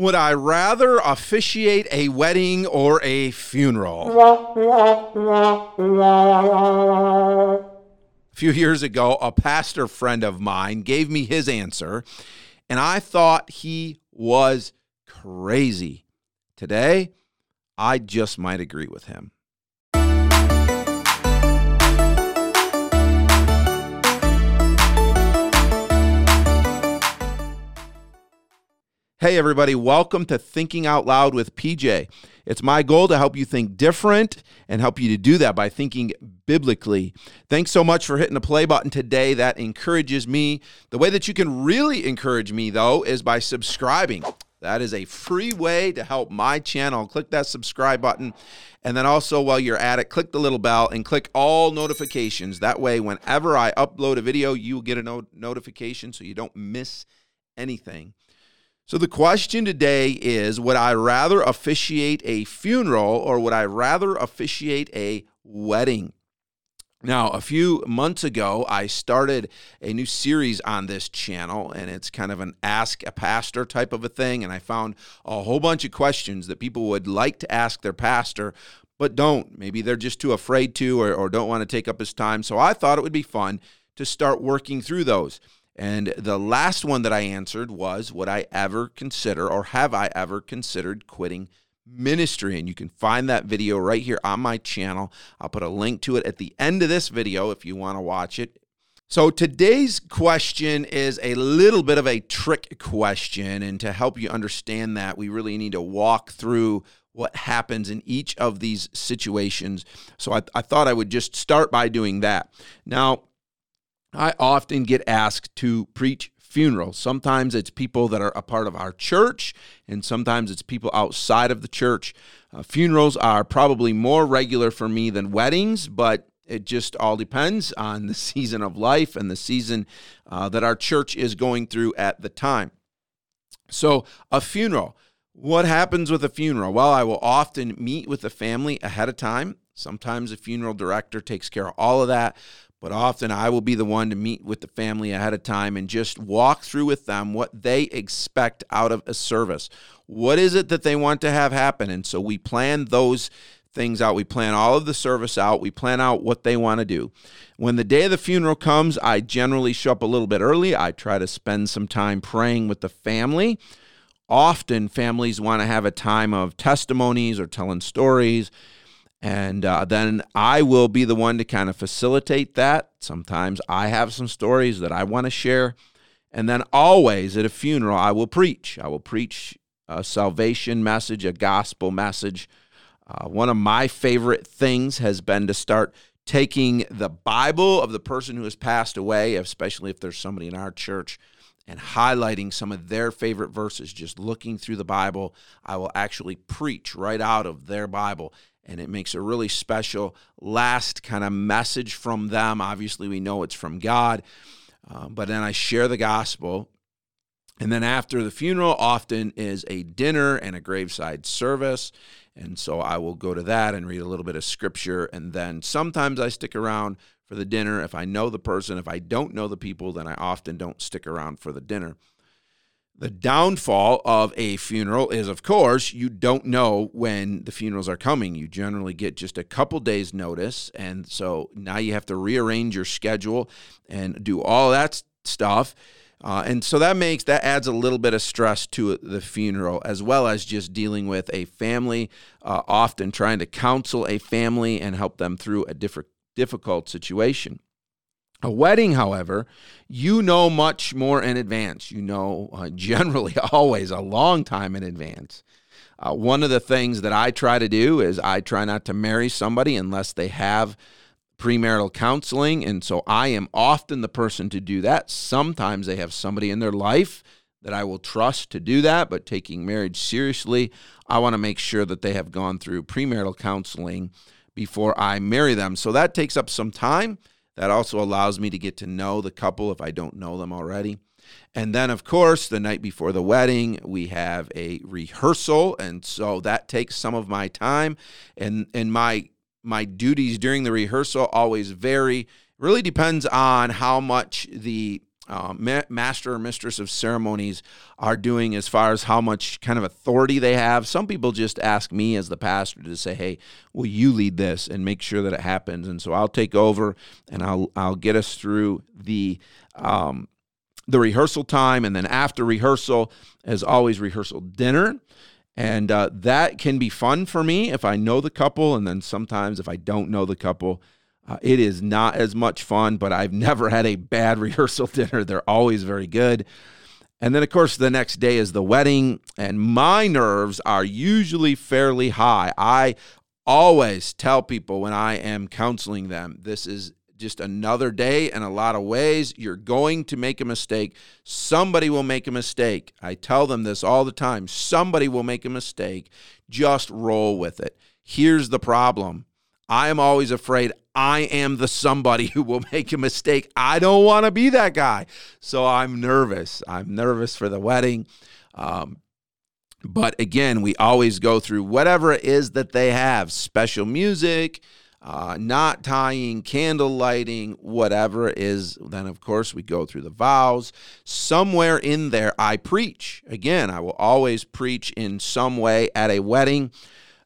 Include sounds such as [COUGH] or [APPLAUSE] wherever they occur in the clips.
Would I rather officiate a wedding or a funeral? A few years ago, a pastor friend of mine gave me his answer, and I thought he was crazy. Today, I just might agree with him. Hey, everybody, welcome to Thinking Out Loud with PJ. It's my goal to help you think different and help you to do that by thinking biblically. Thanks so much for hitting the play button today. That encourages me. The way that you can really encourage me, though, is by subscribing. That is a free way to help my channel. Click that subscribe button. And then also, while you're at it, click the little bell and click all notifications. That way, whenever I upload a video, you will get a no- notification so you don't miss anything. So the question today is Would I rather officiate a funeral or would I rather officiate a wedding? Now, a few months ago, I started a new series on this channel, and it's kind of an ask a pastor type of a thing. And I found a whole bunch of questions that people would like to ask their pastor, but don't. Maybe they're just too afraid to or, or don't want to take up his time. So I thought it would be fun to start working through those. And the last one that I answered was Would I ever consider, or have I ever considered quitting ministry? And you can find that video right here on my channel. I'll put a link to it at the end of this video if you want to watch it. So today's question is a little bit of a trick question. And to help you understand that, we really need to walk through what happens in each of these situations. So I, I thought I would just start by doing that. Now, I often get asked to preach funerals. Sometimes it's people that are a part of our church, and sometimes it's people outside of the church. Uh, funerals are probably more regular for me than weddings, but it just all depends on the [LAUGHS] season of life and the season uh, that our church is going through at the time. So, a funeral. What happens with a funeral? Well, I will often meet with the family ahead of time. Sometimes a funeral director takes care of all of that, but often I will be the one to meet with the family ahead of time and just walk through with them what they expect out of a service. What is it that they want to have happen? And so we plan those things out. We plan all of the service out. We plan out what they want to do. When the day of the funeral comes, I generally show up a little bit early. I try to spend some time praying with the family. Often, families want to have a time of testimonies or telling stories and uh, then I will be the one to kind of facilitate that. Sometimes I have some stories that I want to share. And then always at a funeral, I will preach. I will preach a salvation message, a gospel message. Uh, one of my favorite things has been to start taking the Bible of the person who has passed away, especially if there's somebody in our church, and highlighting some of their favorite verses. Just looking through the Bible, I will actually preach right out of their Bible and it makes a really special last kind of message from them. Obviously, we know it's from God, uh, but then I share the gospel. And then after the funeral, often is a dinner and a graveside service. And so I will go to that and read a little bit of scripture. And then sometimes I stick around for the dinner. If I know the person, if I don't know the people, then I often don't stick around for the dinner. The downfall of a funeral is, of course, you don't know when the funerals are coming. You generally get just a couple days' notice. And so now you have to rearrange your schedule and do all that stuff. Uh, and so that makes that adds a little bit of stress to the funeral, as well as just dealing with a family, uh, often trying to counsel a family and help them through a different difficult situation. A wedding, however, you know much more in advance. You know, uh, [LAUGHS] generally, always a long time in advance. Uh, one of the things that I try to do is I try not to marry somebody unless they have premarital counseling. And so I am often the person to do that. Sometimes they have somebody in their life that I will trust to do that, but taking marriage seriously, I want to make sure that they have gone through premarital counseling before I marry them. So that takes up some time. That also allows me to get to know the couple if I don't know them already. And then, of course, the night before the wedding, we have a rehearsal, and so that takes some of my time. And and my my duties during the rehearsal always vary. Really depends on how much the uh, ma- master or mistress of ceremonies are doing as far as how much kind of authority they have. Some people just ask me as the pastor to say, "Hey, will you lead this and make sure that it happens?" And so I'll take over and I'll I'll get us through the um, the rehearsal time, and then after rehearsal, as always, rehearsal dinner. And uh, that can be fun for me if I know the couple, and then sometimes if I don't know the couple, uh, it is not as much fun, but I've never had a bad [LAUGHS] rehearsal dinner. They're always very good. And then, of course, the next day is the wedding, and my nerves are usually fairly high. I always tell people when I am counseling them this is just another day in a lot of ways. You're going to make a mistake. Somebody will make a mistake. I tell them this all the time. Somebody will make a mistake. Just roll with it. Here's the problem I am always afraid I am the somebody who will [LAUGHS] make a mistake. I don't want to be that guy. So I'm nervous. I'm nervous for the wedding. Um, but again, we always go through whatever it is that they have special music, uh, knot tying, candle lighting, whatever it is. Then, of course, we go through the vows. Somewhere in there, I preach. Again, I will always preach in some way at a wedding.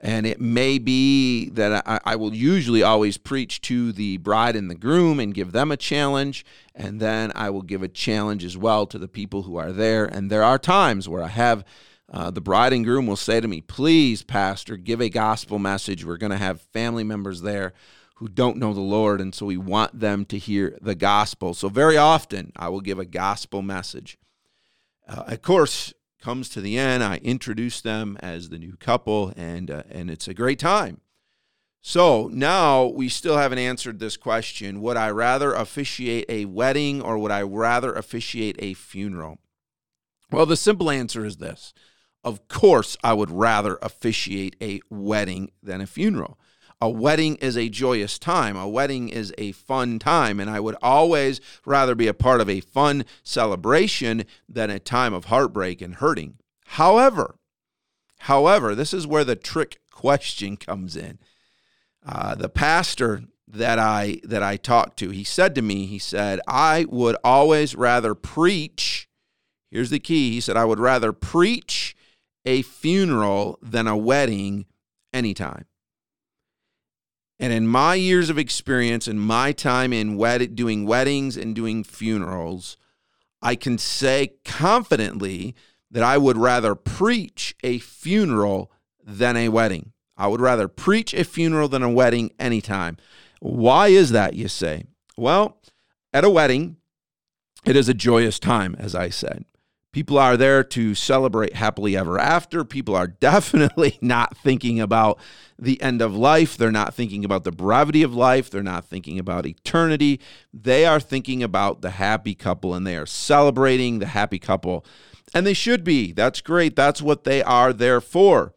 And it may be that I, I, will usually always preach to the bride and the groom and give them a challenge. And then I will give a challenge as well to the people who are there. And there are times where I have uh, the bride and groom will say to me, Please, Pastor, give a gospel message. We're going to have family members there who don't know the Lord. And so we want them to hear the gospel. So very often I will give a gospel message. Uh, of course, comes to the end, I introduce them as the new couple, and uh, and it's a great time. So now we still haven't answered this question: Would I rather officiate a wedding or would I rather officiate a funeral? Well, the simple answer is this: Of course, I would rather officiate a wedding than a funeral a wedding is a joyous time. A wedding is a fun time. And I would always rather be a part of a fun celebration than a time of heartbreak and hurting. However, however, this is where the trick question comes in. Uh, the pastor that I that I talked to, he said to me, he said, I would always rather preach. Here's the key. He said, I would rather preach a funeral than a wedding anytime. And in my years of experience and my time in wed- doing weddings and doing funerals, I can say confidently that I would rather preach a funeral than a wedding. I would rather preach a funeral than a wedding anytime. Why is that, you say? Well, at a wedding, it is a joyous time, as I said. People are there to celebrate happily ever after. People are [LAUGHS] definitely not thinking about the end of life. They're not thinking about the brevity of life. They're not thinking about eternity. They are thinking about the happy couple and they are celebrating the happy couple. And they should be. That's great. That's what they are there for.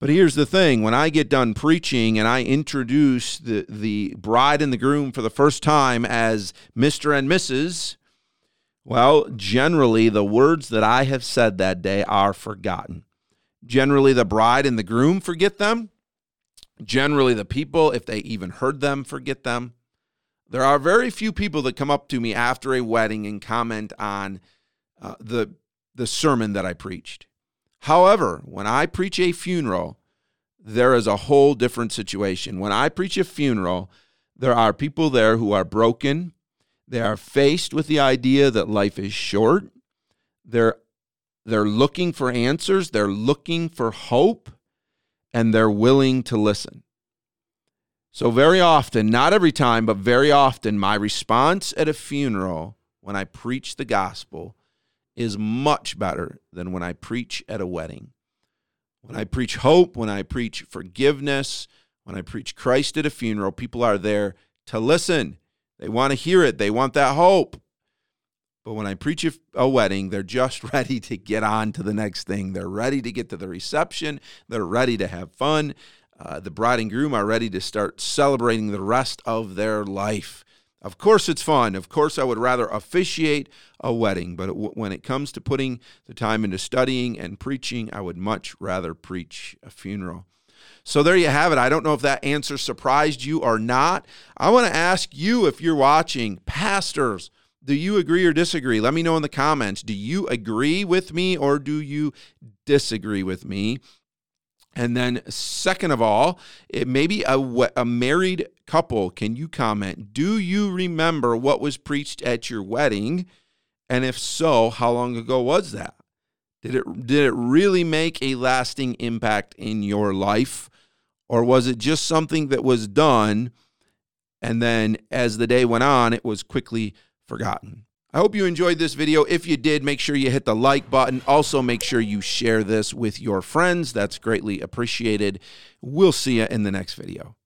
But here's the thing when I get done preaching and I introduce the, the bride and the groom for the first time as Mr. and Mrs., well, generally, the words that I have said that day are forgotten. Generally, the bride and the groom forget them. Generally, the people, if they even heard them, forget them. There are very few people that come up to me after a wedding and comment on uh, the, the sermon that I preached. However, when I preach a funeral, there is a whole different situation. When I preach a funeral, there are people there who are broken, they are faced with the idea that life is short. They're they're looking for answers, they're looking for hope, and they're willing to listen. So very often, not every time, but very often my response at a funeral when I preach the gospel is much better than when I preach at a wedding. When I preach hope, when I preach forgiveness, when I preach Christ at a funeral, people are there to listen they want to hear it, they want that hope. But when I preach a wedding, they're just [LAUGHS] ready to get on to the next thing. They're ready to get to the reception, they're ready to have fun. Uh, the bride and groom are ready to start celebrating the rest of their life. Of course, it's fun. Of course, I would rather officiate a wedding, but when it comes to putting the time into studying and preaching, I would much rather preach a funeral. So there you have it. I don't know if that answer surprised you or not. I want to ask you if you're watching, pastors, Do you agree or disagree? Let me know in the comments. Do you agree with me or do you disagree with me? And then, second of all, it may be a, a married couple. Can you comment? Do you remember what was preached at your wedding? And if so, how long ago was that? Did it did it really make a lasting impact in your life or was it just something that was done and then as the day went on it was quickly forgotten? I hope you enjoyed this video. If you did, make sure you hit the like button. Also, make sure you share this with your friends. That's greatly appreciated. We'll see you in the next video.